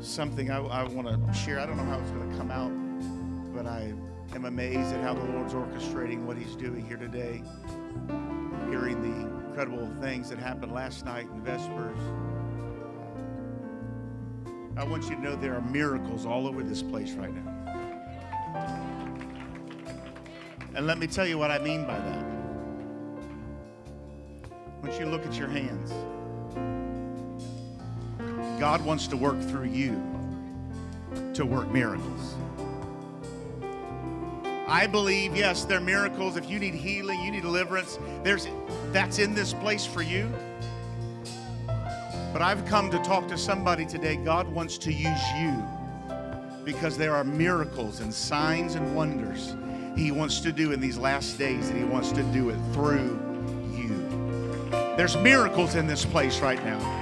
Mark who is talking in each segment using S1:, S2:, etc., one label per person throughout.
S1: something I, I want to share. I don't know how it's going to come out, but I am amazed at how the Lord's orchestrating what He's doing here today. Hearing the incredible things that happened last night in Vespers. I want you to know there are miracles all over this place right now. And let me tell you what I mean by that. Once you look at your hands, God wants to work through you to work miracles. I believe, yes, there are miracles. If you need healing, you need deliverance, there's that's in this place for you. But I've come to talk to somebody today. God wants to use you because there are miracles and signs and wonders He wants to do in these last days, and He wants to do it through you. There's miracles in this place right now.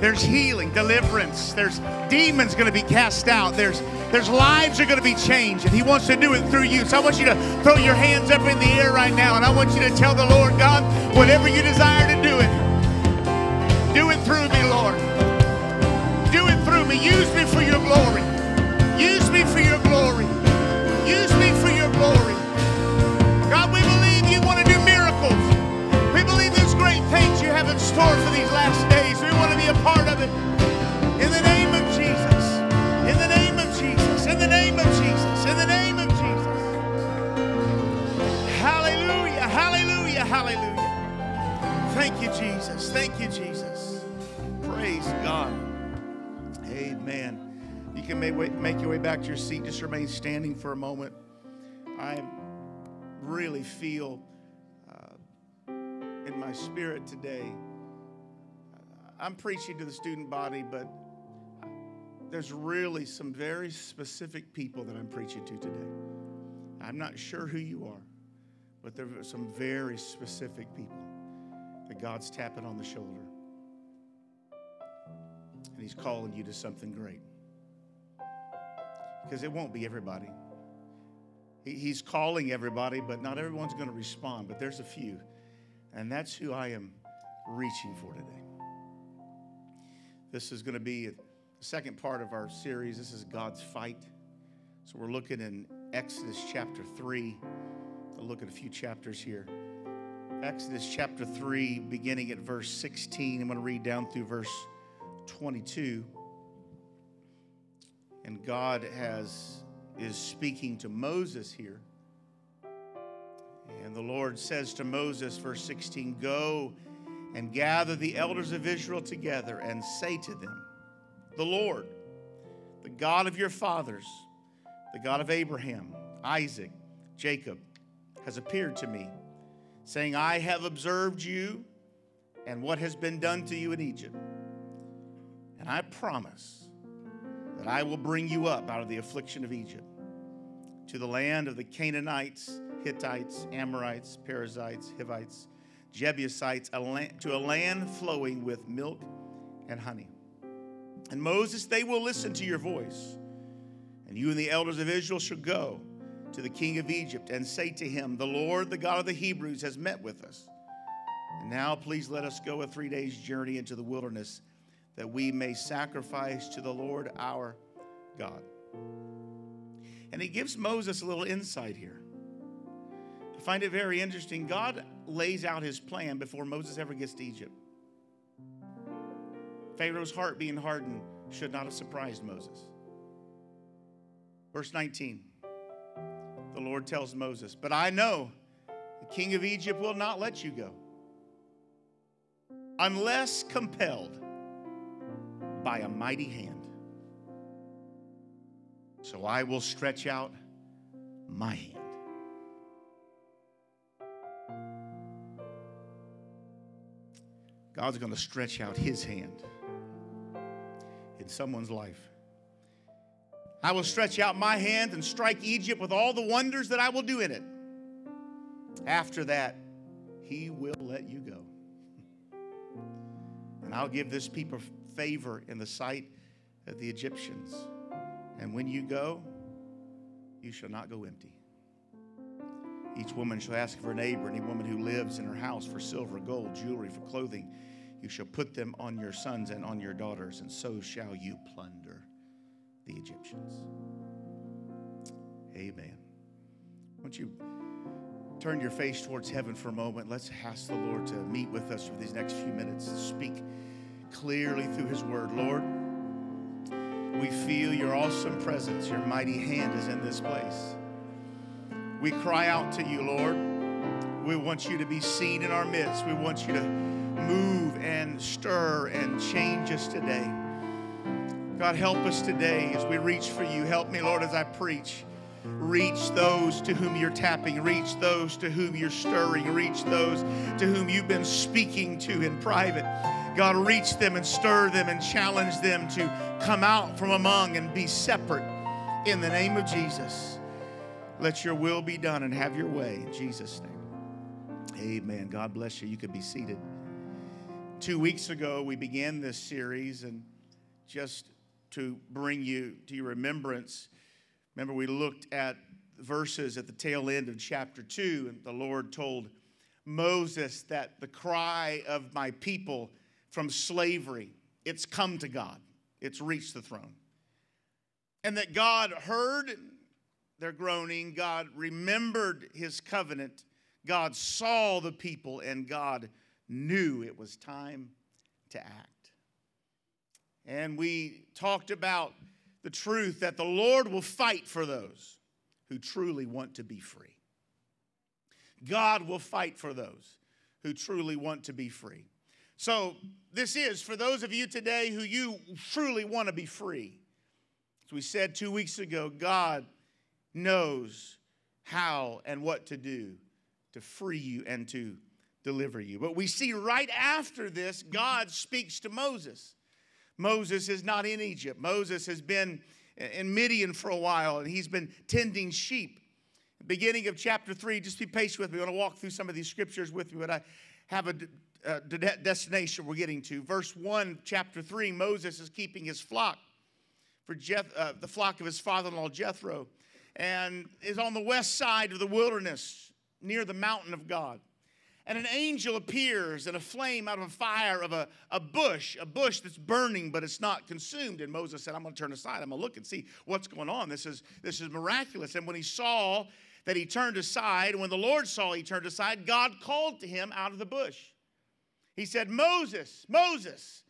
S1: There's healing, deliverance. There's demons going to be cast out. There's there's lives are going to be changed, and He wants to do it through you. So I want you to throw your hands up in the air right now, and I want you to tell the Lord God, whatever you desire to do it, do it through me, Lord. Do it through me. Use me for your glory. Use me for your glory. Use me for your glory. Have in store for these last days. We want to be a part of it. In the name of Jesus. In the name of Jesus. In the name of Jesus. In the name of Jesus. Hallelujah. Hallelujah. Hallelujah. Thank you, Jesus. Thank you, Jesus. Praise God. Amen. You can make, your way back to your seat. Just remain standing for a moment. I really feel in my spirit today. I'm preaching to the student body, but there's really some very specific people that I'm preaching to today. I'm not sure who you are, but there are some very specific people that God's tapping on the shoulder. And He's calling you to something great. Because it won't be everybody. He's calling everybody, but not everyone's going to respond. But there's a few. And that's who I am reaching for today. This is going to be the second part of our series. This is God's fight. So we're looking in Exodus chapter 3. I'll look at a few chapters here. Exodus chapter 3, beginning at verse 16. I'm going to read down through verse 22. And God has is speaking to Moses here. And the Lord says to Moses, verse 16, Go and gather the elders of Israel together and say to them, The Lord, the God of your fathers, the God of Abraham, Isaac, Jacob, has appeared to me, saying, I have observed you and what has been done to you in Egypt. And I promise that I will bring you up out of the affliction of Egypt to the land of the Canaanites, Hittites, Amorites, Perizzites, Hivites, Jebusites, a land, to a land flowing with milk and honey. And Moses, they will listen to your voice. And you and the elders of Israel shall go to the king of Egypt and say to him, The Lord, the God of the Hebrews, has met with us. And now please let us go a three days' journey into the wilderness that we may sacrifice to the Lord our God. And he gives Moses a little insight here. I find it very interesting. God lays out his plan before Moses ever gets to Egypt. Pharaoh's heart being hardened should not have surprised Moses. Verse 19 the Lord tells Moses, But I know the king of Egypt will not let you go unless compelled by a mighty hand. So I will stretch out my hand. God's going to stretch out his hand in someone's life. I will stretch out my hand and strike Egypt with all the wonders that I will do in it. After that, he will let you go. And I'll give this people favor in the sight of the Egyptians. And when you go, you shall not go empty. Each woman shall ask of her neighbor, any woman who lives in her house, for silver, gold, jewelry, for clothing. You shall put them on your sons and on your daughters, and so shall you plunder the Egyptians. Amen. Won't you turn your face towards heaven for a moment? Let's ask the Lord to meet with us for these next few minutes, to speak clearly through His Word. Lord, we feel your awesome presence. Your mighty hand is in this place. We cry out to you, Lord. We want you to be seen in our midst. We want you to move and stir and change us today. God, help us today as we reach for you. Help me, Lord, as I preach. Reach those to whom you're tapping. Reach those to whom you're stirring. Reach those to whom you've been speaking to in private. God, reach them and stir them and challenge them to come out from among and be separate in the name of Jesus. Let your will be done and have your way in Jesus' name. Amen. God bless you. You could be seated. Two weeks ago, we began this series, and just to bring you to your remembrance, remember we looked at verses at the tail end of chapter 2, and the Lord told Moses that the cry of my people from slavery. It's come to God, it's reached the throne. And that God heard their groaning, God remembered his covenant, God saw the people, and God knew it was time to act. And we talked about the truth that the Lord will fight for those who truly want to be free. God will fight for those who truly want to be free. So, this is for those of you today who you truly want to be free. As we said two weeks ago, God knows how and what to do to free you and to deliver you. But we see right after this, God speaks to Moses. Moses is not in Egypt. Moses has been in Midian for a while and he's been tending sheep. Beginning of chapter 3, just be patient with me. I want to walk through some of these scriptures with you, but I have a uh, destination we're getting to. Verse 1, chapter 3 Moses is keeping his flock for Jeth, uh, the flock of his father in law Jethro, and is on the west side of the wilderness near the mountain of God. And an angel appears in a flame out of a fire of a, a bush, a bush that's burning, but it's not consumed. And Moses said, I'm going to turn aside. I'm going to look and see what's going on. This is, this is miraculous. And when he saw that he turned aside, when the Lord saw he turned aside, God called to him out of the bush. He said, Moses, Moses.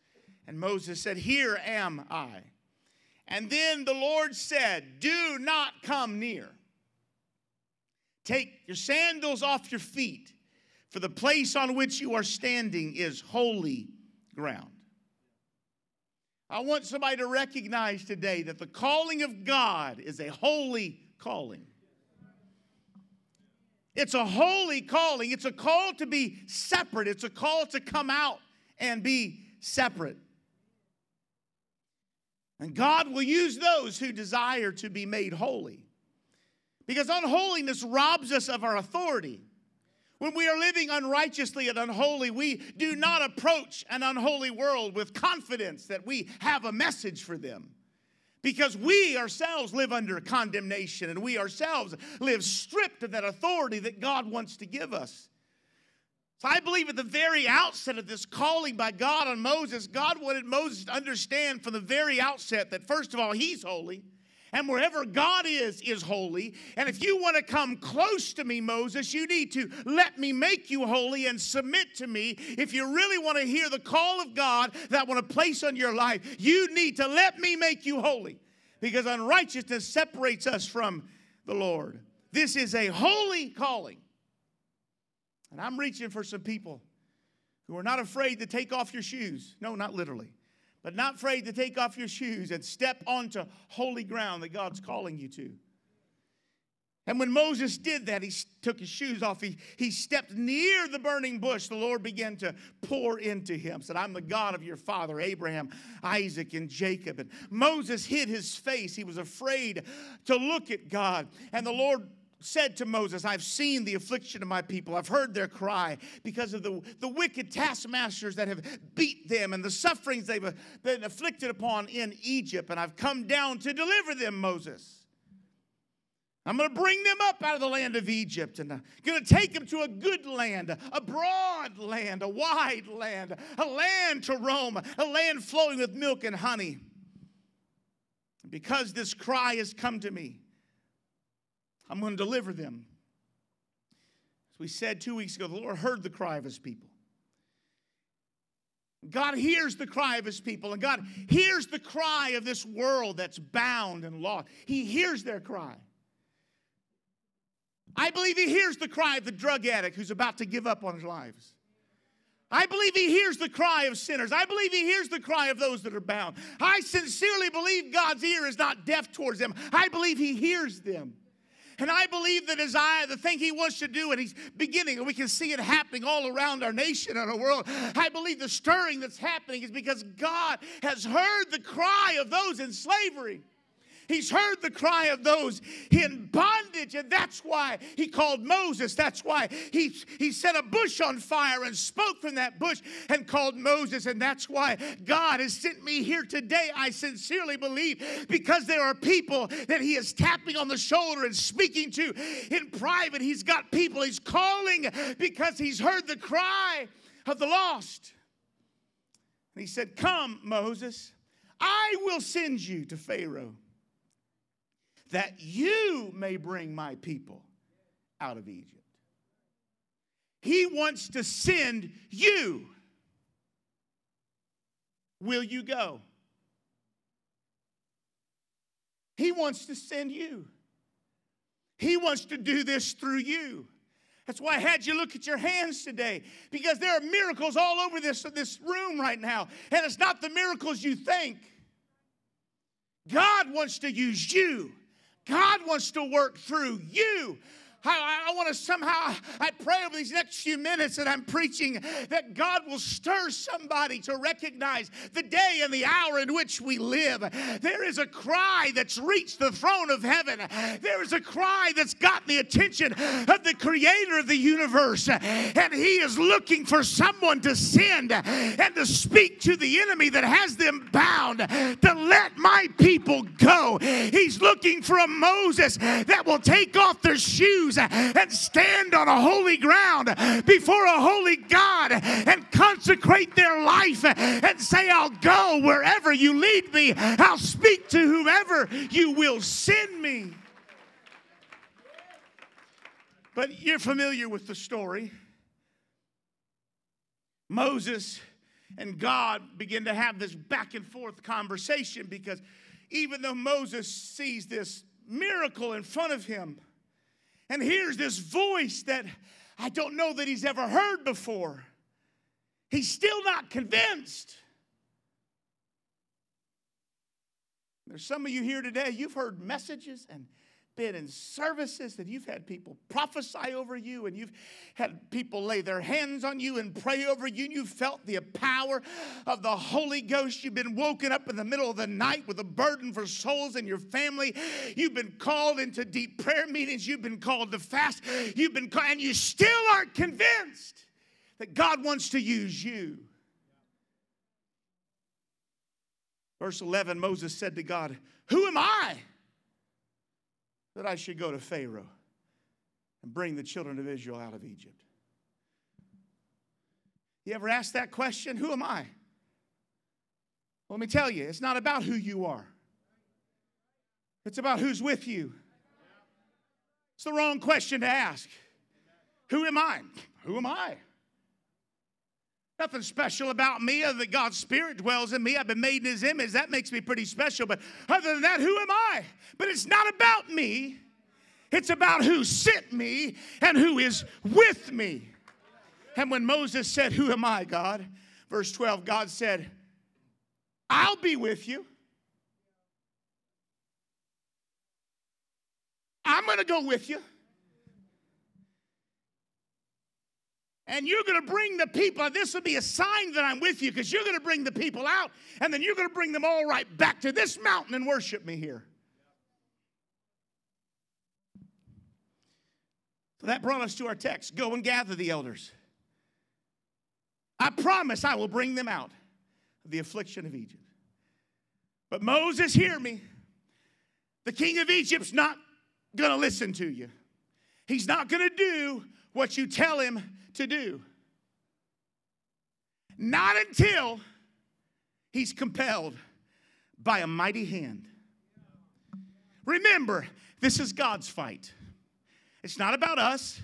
S1: And Moses said, Here am I. And then the Lord said, Do not come near. Take your sandals off your feet, for the place on which you are standing is holy ground. I want somebody to recognize today that the calling of God is a holy calling. It's a holy calling. It's a call to be separate. It's a call to come out and be separate. And God will use those who desire to be made holy. Because unholiness robs us of our authority. When we are living unrighteously and unholy, we do not approach an unholy world with confidence that we have a message for them because we ourselves live under condemnation and we ourselves live stripped of that authority that God wants to give us. So I believe at the very outset of this calling by God on Moses, God wanted Moses to understand from the very outset that first of all, he's holy. And wherever God is, is holy. And if you want to come close to me, Moses, you need to let me make you holy and submit to me. If you really want to hear the call of God that I want to place on your life, you need to let me make you holy. Because unrighteousness separates us from the Lord. This is a holy calling. And I'm reaching for some people who are not afraid to take off your shoes. No, not literally but not afraid to take off your shoes and step onto holy ground that God's calling you to. And when Moses did that, he took his shoes off. He, he stepped near the burning bush. The Lord began to pour into him. Said, I'm the God of your father, Abraham, Isaac, and Jacob. And Moses hid his face. He was afraid to look at God. And the Lord said to Moses, I've seen the affliction of my people. I've heard their cry because of the, the wicked taskmasters that have beat them and the sufferings they've been afflicted upon in Egypt. And I've come down to deliver them, Moses. I'm going to bring them up out of the land of Egypt and uh, I'm going to take them to a good land, a broad land, a wide land, a land to roam, a land flowing with milk and honey. Because this cry has come to me, I'm going to deliver them. As we said two weeks ago, the Lord heard the cry of his people. God hears the cry of his people, and God hears the cry of this world that's bound and lost. He hears their cry. I believe he hears the cry of the drug addict who's about to give up on his lives. I believe he hears the cry of sinners. I believe he hears the cry of those that are bound. I sincerely believe God's ear is not deaf towards them. I believe he hears them. And I believe the desire, the thing he wants to do, and he's beginning, and we can see it happening all around our nation and our world. I believe the stirring that's happening is because God has heard the cry of those in slavery. He's heard the cry of those in bondage, and that's why he called Moses. That's why he, he set a bush on fire and spoke from that bush and called Moses. And that's why God has sent me here today. I sincerely believe because there are people that he is tapping on the shoulder and speaking to in private. He's got people he's calling because he's heard the cry of the lost. And he said, Come, Moses, I will send you to Pharaoh that you may bring my people out of Egypt. He wants to send you. Will you go? He wants to send you. He wants to do this through you. That's why I had you look at your hands today because there are miracles all over this, this room right now. And it's not the miracles you think. God wants to use you God wants to work through you. I, I want to somehow, I pray over these next few minutes that I'm preaching that God will stir somebody to recognize the day and the hour in which we live. There is a cry that's reached the throne of heaven. There is a cry that's gotten the attention of the creator of the universe. And he is looking for someone to send and to speak to the enemy that has them bound to let my people go. He's looking for a Moses that will take off their shoes and stand on a holy ground before a holy God and consecrate their life and say, I'll go wherever you lead me. I'll speak to whomever you will send me. But you're familiar with the story. Moses and God begin to have this back and forth conversation because even though Moses sees this miracle in front of him, and hears this voice that I don't know that he's ever heard before. He's still not convinced. There's some of you here today, you've heard messages and been in services that you've had people prophesy over you and you've had people lay their hands on you and pray over you and you felt the power of the Holy Ghost. You've been woken up in the middle of the night with a burden for souls in your family. You've been called into deep prayer meetings. You've been called to fast. You've been called, and you still aren't convinced that God wants to use you. Verse 11 Moses said to God, Who am I? That I should go to Pharaoh and bring the children of Israel out of Egypt? You ever ask that question? Who am I? Well, let me tell you, it's not about who you are, it's about who's with you. It's the wrong question to ask. Who am I? Who am I? Nothing special about me other than God's Spirit dwells in me. I've been made in His image. That makes me pretty special. But other than that, who am I? But it's not about me, it's about who sent me and who is with me. And when Moses said, Who am I, God? Verse 12, God said, I'll be with you. I'm going to go with you. And you're going to bring the people. This will be a sign that I'm with you because you're going to bring the people out, and then you're going to bring them all right back to this mountain and worship me here. So that brought us to our text go and gather the elders. I promise I will bring them out of the affliction of Egypt. But Moses, hear me. The king of Egypt's not going to listen to you. He's not going to do what you tell him to do. Not until he's compelled by a mighty hand. Remember, this is God's fight. It's not about us.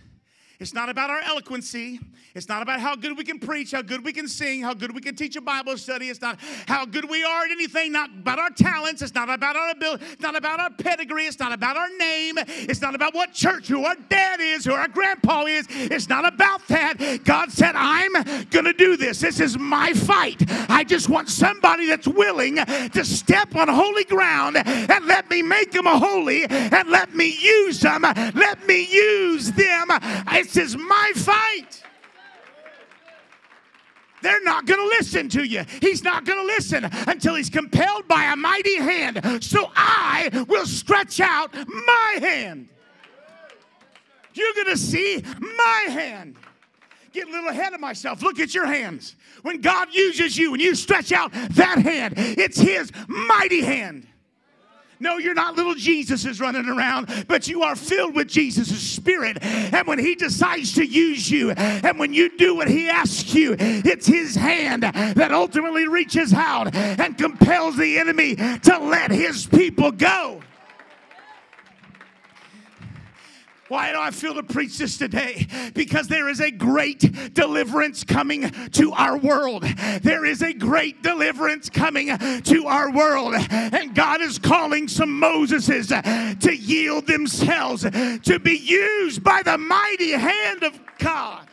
S1: It's not about our eloquency. It's not about how good we can preach, how good we can sing, how good we can teach a Bible study. It's not how good we are at anything, not about our talents. It's not about our ability. It's not about our pedigree. It's not about our name. It's not about what church, who our dad is, who our grandpa is. It's not about that. God said, I'm going to do this. This is my fight. I just want somebody that's willing to step on holy ground and let me make them holy and let me use them. Let me use them. This is my fight. They're not going to listen to you. He's not going to listen until he's compelled by a mighty hand. So I will stretch out my hand. You're going to see my hand. Get a little ahead of myself. Look at your hands. When God uses you and you stretch out that hand, it's his mighty hand. No, you're not little Jesuses running around, but you are filled with Jesus' Spirit. And when He decides to use you, and when you do what He asks you, it's His hand that ultimately reaches out and compels the enemy to let His people go. Why do I feel to preach this today? Because there is a great deliverance coming to our world. There is a great deliverance coming to our world. And God is calling some Moseses to yield themselves to be used by the mighty hand of God.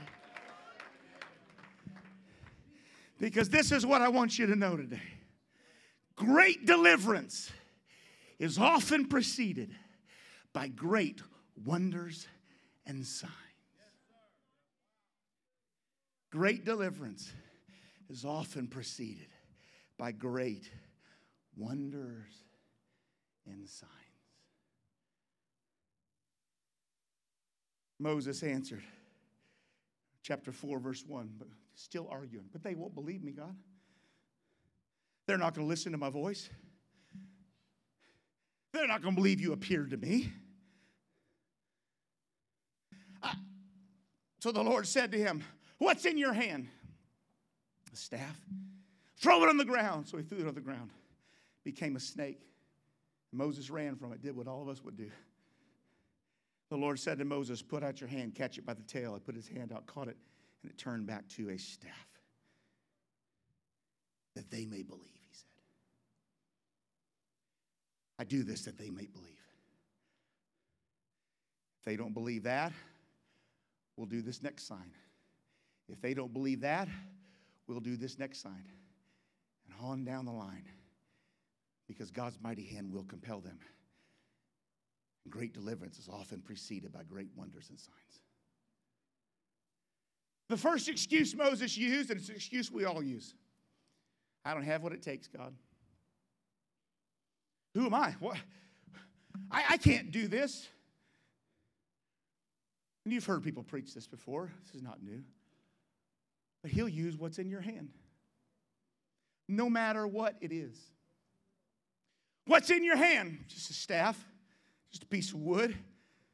S1: Because this is what I want you to know today great deliverance is often preceded by great wonders and signs. Great deliverance is often preceded by great wonders and signs. Moses answered, chapter 4, verse 1, but still arguing. But they won't believe me, God. They're not going to listen to my voice. They're not going to believe you appeared to me. So the Lord said to him, What's in your hand? A staff. Throw it on the ground. So he threw it on the ground. Became a snake. Moses ran from it, did what all of us would do. The Lord said to Moses, Put out your hand, catch it by the tail. He put his hand out, caught it, and it turned back to a staff. That they may believe, he said. I do this that they may believe. If they don't believe that, we'll do this next sign. If they don't believe that, we'll do this next sign. And on down the line. Because God's mighty hand will compel them. And great deliverance is often preceded by great wonders and signs. The first excuse Moses used, and it's an excuse we all use I don't have what it takes, God. Who am I? What? I, I can't do this. And you've heard people preach this before. This is not new. But He'll use what's in your hand, no matter what it is. What's in your hand? Just a staff, just a piece of wood.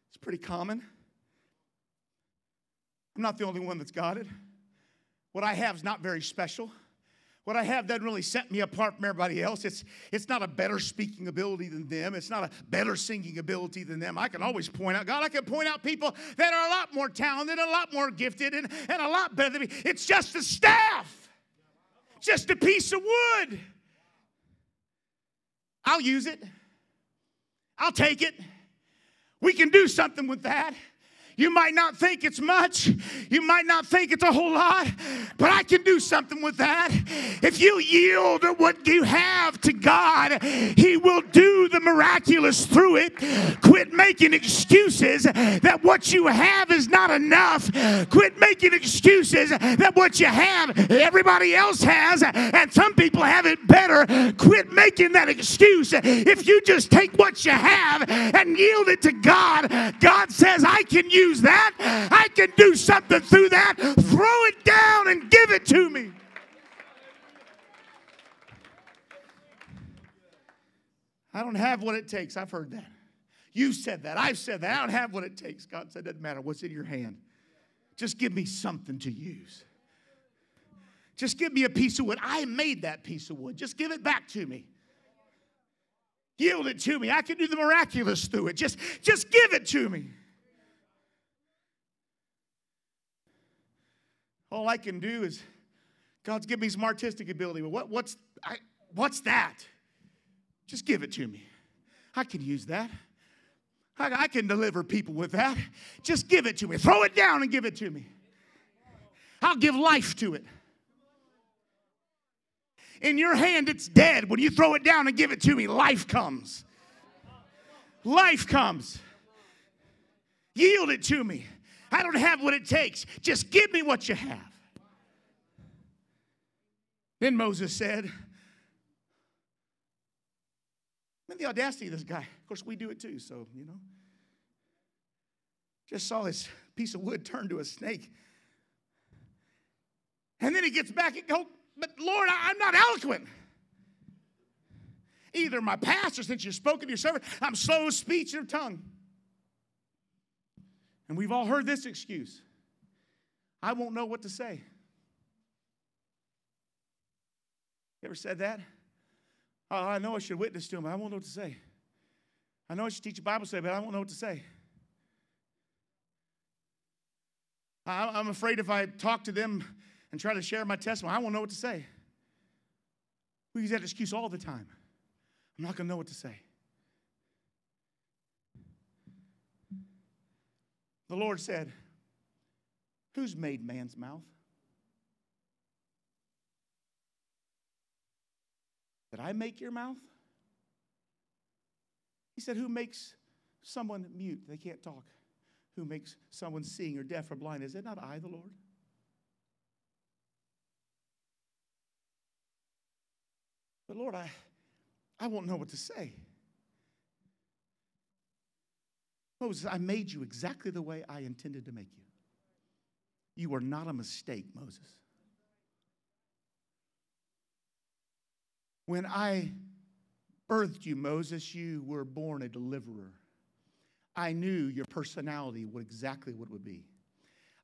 S1: It's pretty common. I'm not the only one that's got it. What I have is not very special. What I have doesn't really set me apart from everybody else. It's, it's not a better speaking ability than them. It's not a better singing ability than them. I can always point out, God, I can point out people that are a lot more talented, a lot more gifted, and, and a lot better than me. It's just a staff, just a piece of wood. I'll use it, I'll take it. We can do something with that. You might not think it's much, you might not think it's a whole lot, but I can do something with that. If you yield what you have to God, He will do the miraculous through it. Quit making excuses that what you have is not enough. Quit making excuses that what you have, everybody else has, and some people have it better. Quit making that excuse. If you just take what you have and yield it to God, God says, I can use use that. I can do something through that. Throw it down and give it to me. I don't have what it takes. I've heard that. You've said that. I've said that. I don't have what it takes. God said, doesn't matter what's in your hand. Just give me something to use. Just give me a piece of wood. I made that piece of wood. Just give it back to me. Yield it to me. I can do the miraculous through it. Just, just give it to me. All I can do is, God's given me some artistic ability. But what, what's, I, what's that? Just give it to me. I can use that. I, I can deliver people with that. Just give it to me. Throw it down and give it to me. I'll give life to it. In your hand, it's dead. When you throw it down and give it to me, life comes. Life comes. Yield it to me. I don't have what it takes. Just give me what you have. Then Moses said, I mean, the audacity of this guy. Of course, we do it too, so, you know. Just saw this piece of wood turn to a snake. And then he gets back and goes, But Lord, I, am not eloquent. Either my pastor, since you've spoken to your servant, I'm slow of speech and of tongue. And we've all heard this excuse I won't know what to say. You ever said that? Oh, I know I should witness to him, I won't know what to say. I know I should teach a Bible study, but I won't know what to say. I'm afraid if I talk to them and try to share my testimony, I won't know what to say. We use that excuse all the time. I'm not going to know what to say. The Lord said, Who's made man's mouth? Did I make your mouth? He said, Who makes someone mute? They can't talk. Who makes someone seeing or deaf or blind? Is it not I, the Lord? But Lord, I, I won't know what to say. Moses, I made you exactly the way I intended to make you. You are not a mistake, Moses. When I birthed you, Moses, you were born a deliverer. I knew your personality would exactly what it would be.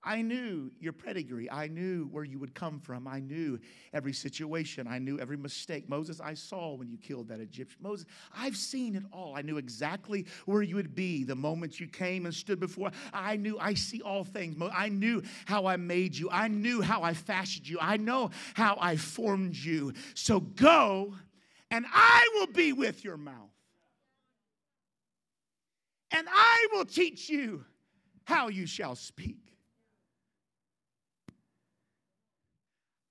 S1: I knew your pedigree. I knew where you would come from. I knew every situation. I knew every mistake. Moses, I saw when you killed that Egyptian. Moses, I've seen it all. I knew exactly where you would be the moment you came and stood before. I knew, I see all things. I knew how I made you. I knew how I fashioned you. I know how I formed you. So go, and I will be with your mouth. And I will teach you how you shall speak.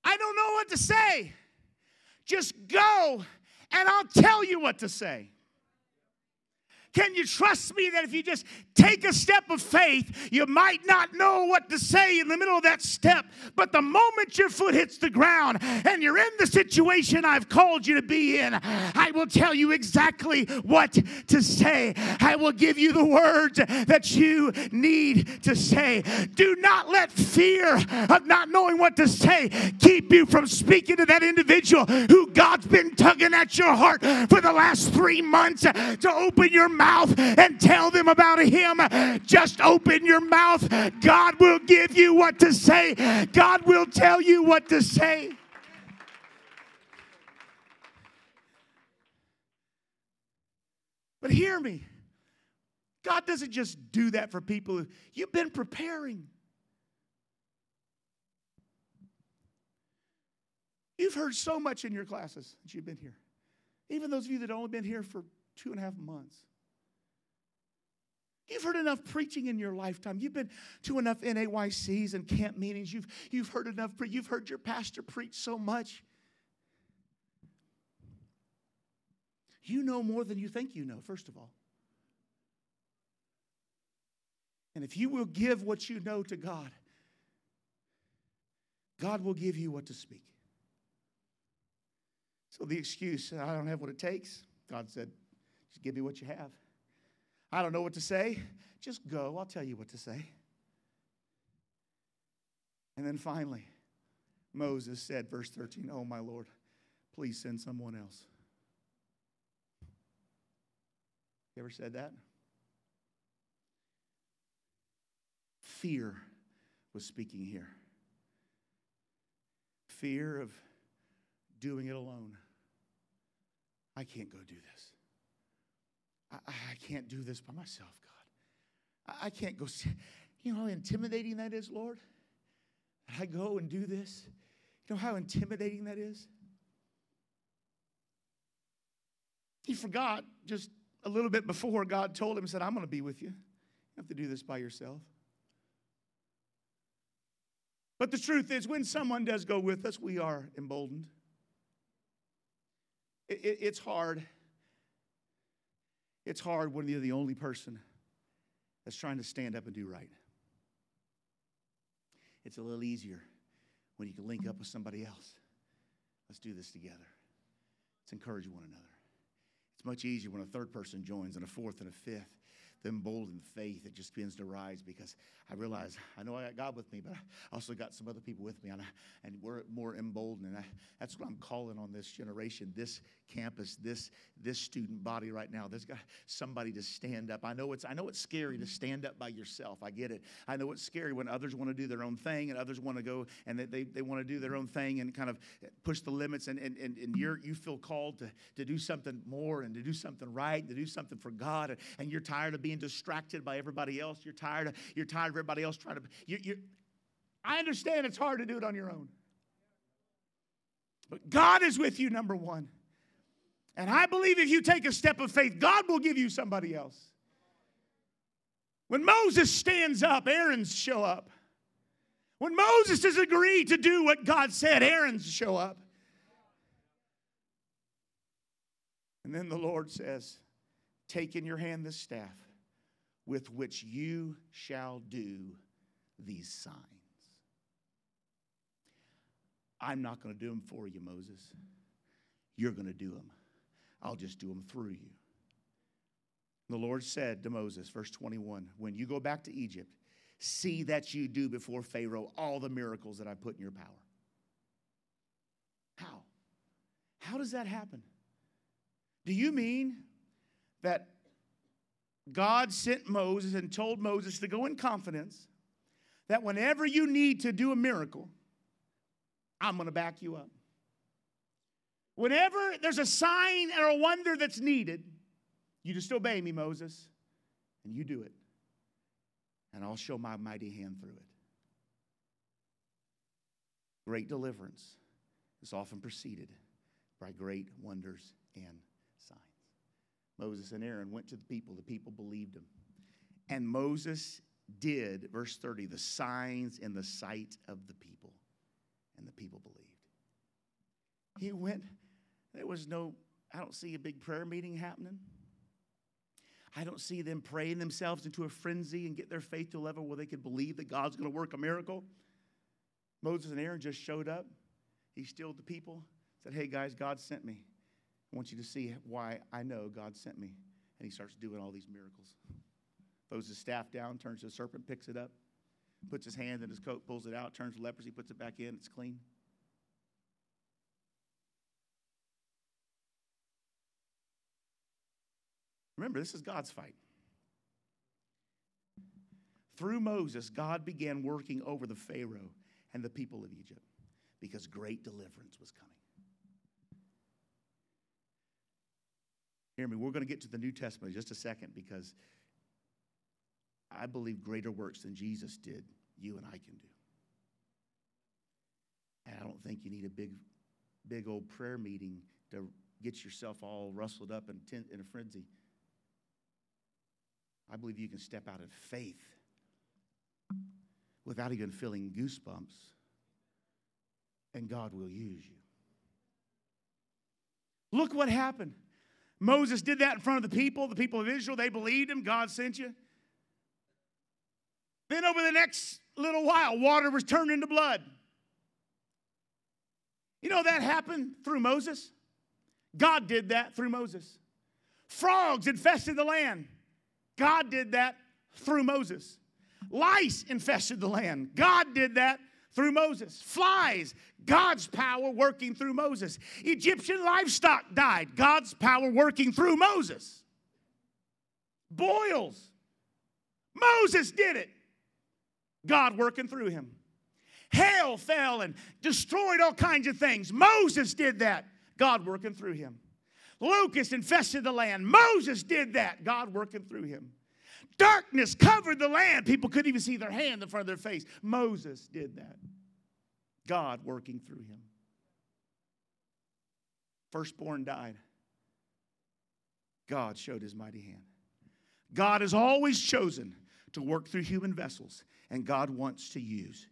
S1: I don't know what to say. Just go and I'll tell you what to say. Can you trust me that if you just take a step of faith, you might not know what to say in the middle of that step, but the moment your foot hits the ground and you're in the situation I've called you to be in, I will tell you exactly what to say. I will give you the words that you need to say. Do not let fear of not knowing what to say keep you from speaking to that individual who God's been tugging at your heart for the last three months to open your mouth mouth and tell them about Him. Just open your mouth. God will give you what to say, God will tell you what to say. But hear me. God doesn't just do that for people. You've been preparing. You've heard so much in your classes that you've been here. Even those of you that have only been here for two and a half months. You've heard enough preaching in your lifetime. You've been to enough NAYCs and camp meetings. You've, you've heard enough. You've heard your pastor preach so much. You know more than you think you know, first of all. And if you will give what you know to God, God will give you what to speak. So the excuse, I don't have what it takes, God said, just give me what you have. I don't know what to say. Just go. I'll tell you what to say. And then finally, Moses said, verse 13, Oh, my Lord, please send someone else. You ever said that? Fear was speaking here. Fear of doing it alone. I can't go do this. I, I can't do this by myself, God. I, I can't go. See, you know how intimidating that is, Lord? I go and do this. You know how intimidating that is? He forgot just a little bit before God told him, said, I'm going to be with you. You have to do this by yourself. But the truth is, when someone does go with us, we are emboldened. It, it, it's hard. It's hard when you're the only person that's trying to stand up and do right. It's a little easier when you can link up with somebody else. Let's do this together. Let's encourage one another. It's much easier when a third person joins and a fourth and a fifth the emboldened faith that just begins to rise because I realize I know I got God with me, but I also got some other people with me, and, I, and we're more emboldened. And I, that's what I'm calling on this generation, this campus, this this student body right now. There's got somebody to stand up. I know it's I know it's scary to stand up by yourself. I get it. I know it's scary when others want to do their own thing and others want to go and they, they, they want to do their own thing and kind of push the limits and, and, and, and you're you feel called to, to do something more and to do something right, and to do something for God, and, and you're tired of being being distracted by everybody else. You're tired of, you're tired of everybody else trying to. You, you, I understand it's hard to do it on your own. But God is with you, number one. And I believe if you take a step of faith, God will give you somebody else. When Moses stands up, Aaron's show up. When Moses has agreed to do what God said, Aaron's show up. And then the Lord says, Take in your hand this staff with which you shall do these signs. I'm not going to do them for you, Moses. You're going to do them. I'll just do them through you. The Lord said to Moses, verse 21, when you go back to Egypt, see that you do before Pharaoh all the miracles that I put in your power. How? How does that happen? Do you mean that God sent Moses and told Moses to go in confidence that whenever you need to do a miracle, I'm going to back you up. Whenever there's a sign or a wonder that's needed, you just obey me, Moses, and you do it. And I'll show my mighty hand through it. Great deliverance is often preceded by great wonders and Moses and Aaron went to the people. The people believed him. And Moses did, verse 30, the signs in the sight of the people. And the people believed. He went, there was no, I don't see a big prayer meeting happening. I don't see them praying themselves into a frenzy and get their faith to a level where they could believe that God's going to work a miracle. Moses and Aaron just showed up. He stilled the people, said, Hey guys, God sent me. I want you to see why I know God sent me. And he starts doing all these miracles. Throws his staff down, turns to a serpent, picks it up, puts his hand in his coat, pulls it out, turns leprosy, puts it back in, it's clean. Remember, this is God's fight. Through Moses, God began working over the Pharaoh and the people of Egypt because great deliverance was coming. Hear me, we're going to get to the New Testament in just a second because I believe greater works than Jesus did, you and I can do. And I don't think you need a big, big old prayer meeting to get yourself all rustled up and in a frenzy. I believe you can step out in faith without even feeling goosebumps, and God will use you. Look what happened. Moses did that in front of the people, the people of Israel. They believed him. God sent you. Then, over the next little while, water was turned into blood. You know that happened through Moses? God did that through Moses. Frogs infested the land. God did that through Moses. Lice infested the land. God did that through Moses. Flies, God's power working through Moses. Egyptian livestock died, God's power working through Moses. Boils, Moses did it. God working through him. Hail fell and destroyed all kinds of things. Moses did that. God working through him. Locusts infested the land. Moses did that. God working through him. Darkness covered the land. People couldn't even see their hand in front of their face. Moses did that. God working through him. Firstborn died. God showed his mighty hand. God has always chosen to work through human vessels, and God wants to use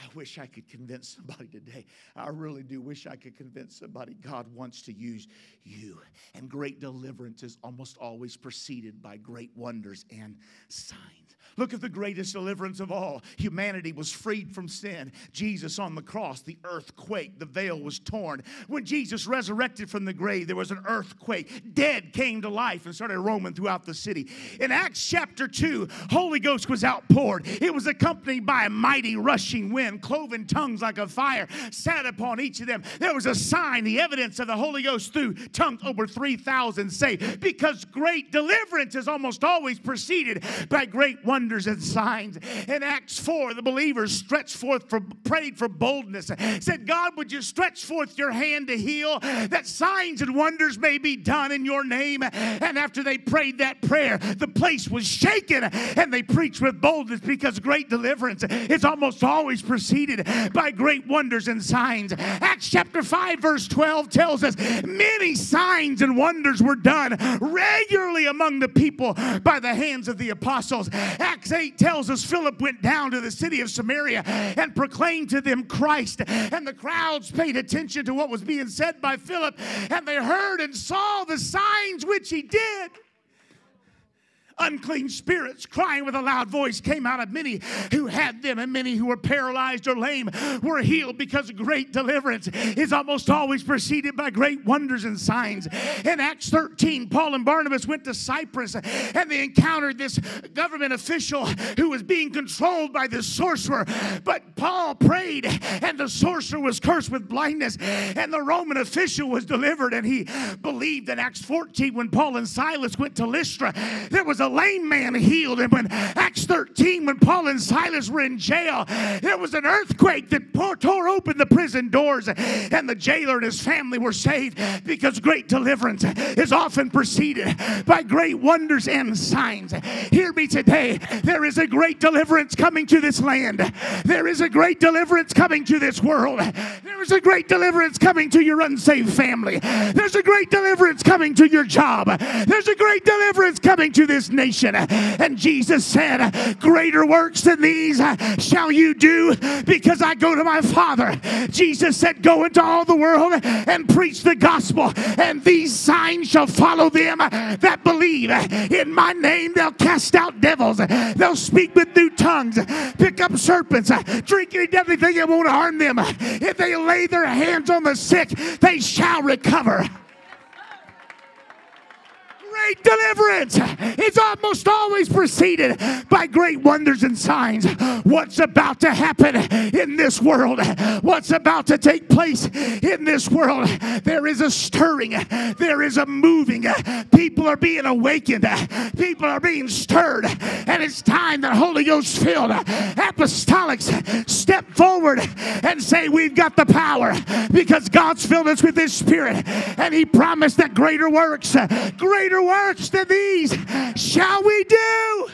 S1: I wish I could convince somebody today. I really do wish I could convince somebody God wants to use you. And great deliverance is almost always preceded by great wonders and signs. Look at the greatest deliverance of all. Humanity was freed from sin. Jesus on the cross, the earthquake, the veil was torn. When Jesus resurrected from the grave, there was an earthquake. Dead came to life and started roaming throughout the city. In Acts chapter 2, Holy Ghost was outpoured. It was accompanied by a mighty rushing wind, cloven tongues like a fire sat upon each of them. There was a sign, the evidence of the Holy Ghost through tongues over 3,000 saved. Because great deliverance is almost always preceded by great wonders wonders and signs. In Acts 4, the believers stretched forth for prayed for boldness. Said, God, would you stretch forth your hand to heal, that signs and wonders may be done in your name. And after they prayed that prayer, the place was shaken and they preached with boldness because great deliverance is almost always preceded by great wonders and signs. Acts chapter 5, verse 12 tells us many signs and wonders were done regularly among the people by the hands of the apostles. Acts 8 tells us Philip went down to the city of Samaria and proclaimed to them Christ. And the crowds paid attention to what was being said by Philip, and they heard and saw the signs which he did unclean spirits crying with a loud voice came out of many who had them, and many who were paralyzed or lame were healed because great deliverance is almost always preceded by great wonders and signs. In Acts 13, Paul and Barnabas went to Cyprus and they encountered this government official who was being controlled by this sorcerer. But Paul prayed, and the sorcerer was cursed with blindness, and the Roman official was delivered. And he believed in Acts 14 when Paul and Silas went to Lystra, there was a lame man healed. And when Acts 13, when Paul and Silas were in jail, there was an earthquake that tore open the prison doors, and the jailer and his family were saved because great deliverance is often preceded by great wonders and signs. Hear me today. There is a great deliverance coming to this land. There is a great deliverance coming to this world. There is a great deliverance coming to your unsaved family. There's a great deliverance coming to your job. There's a great deliverance coming to this nation. And Jesus said, Greater works than these shall you do because I go to my Father. Jesus said, Go into all the world and preach the gospel, and these signs shall follow them that believe. In my name, they'll cast out devils, they'll speak with new tongues, pick up serpents, drink any deadly thing that won't harm them. If they lay their hands on the sick, they shall recover great deliverance is almost always preceded by great wonders and signs. What's about to happen in this world? What's about to take place in this world? There is a stirring, there is a moving. People are being awakened, people are being stirred, and it's time that Holy Ghost filled apostolics step forward and say, We've got the power because God's filled us with His Spirit, and He promised that greater works, greater works than these shall we do.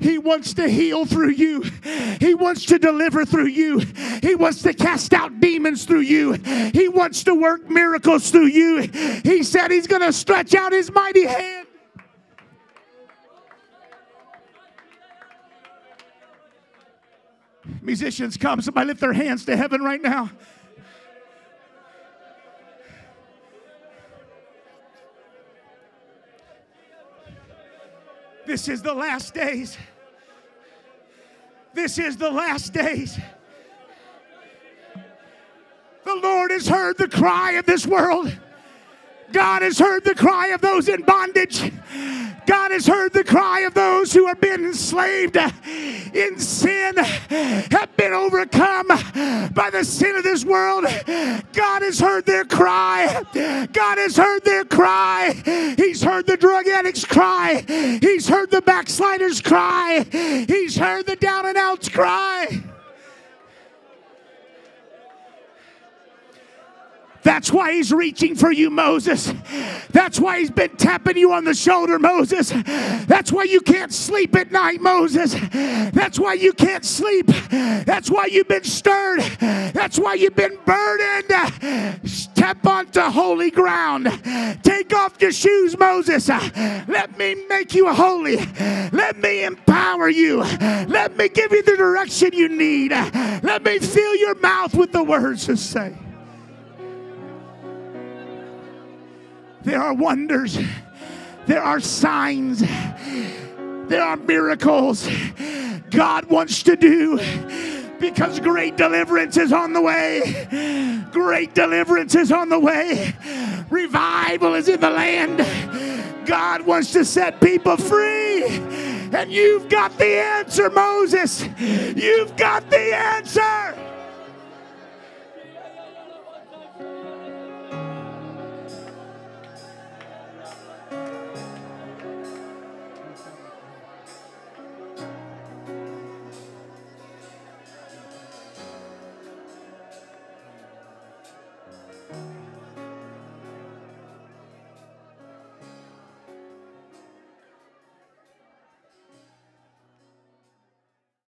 S1: He wants to heal through you. He wants to deliver through you. He wants to cast out demons through you. He wants to work miracles through you. He said he's going to stretch out his mighty hand. Musicians, come. Somebody lift their hands to heaven right now. This is the last days. This is the last days. The Lord has heard the cry of this world. God has heard the cry of those in bondage.
S2: God has heard the cry of those who have been enslaved in sin, have been overcome by the sin of this world. God has heard their cry. God has heard their cry. He's heard the drug addicts cry. He's heard the backsliders cry. He's heard the down and outs cry. That's why he's reaching for you, Moses. That's why he's been tapping you on the shoulder, Moses. That's why you can't sleep at night, Moses. That's why you can't sleep. That's why you've been stirred. That's why you've been burdened. Step onto holy ground. Take off your shoes, Moses. Let me make you holy. Let me empower you. Let me give you the direction you need. Let me fill your mouth with the words to say. There are wonders. There are signs. There are miracles God wants to do because great deliverance is on the way. Great deliverance is on the way. Revival is in the land. God wants to set people free. And you've got the answer, Moses. You've got the answer.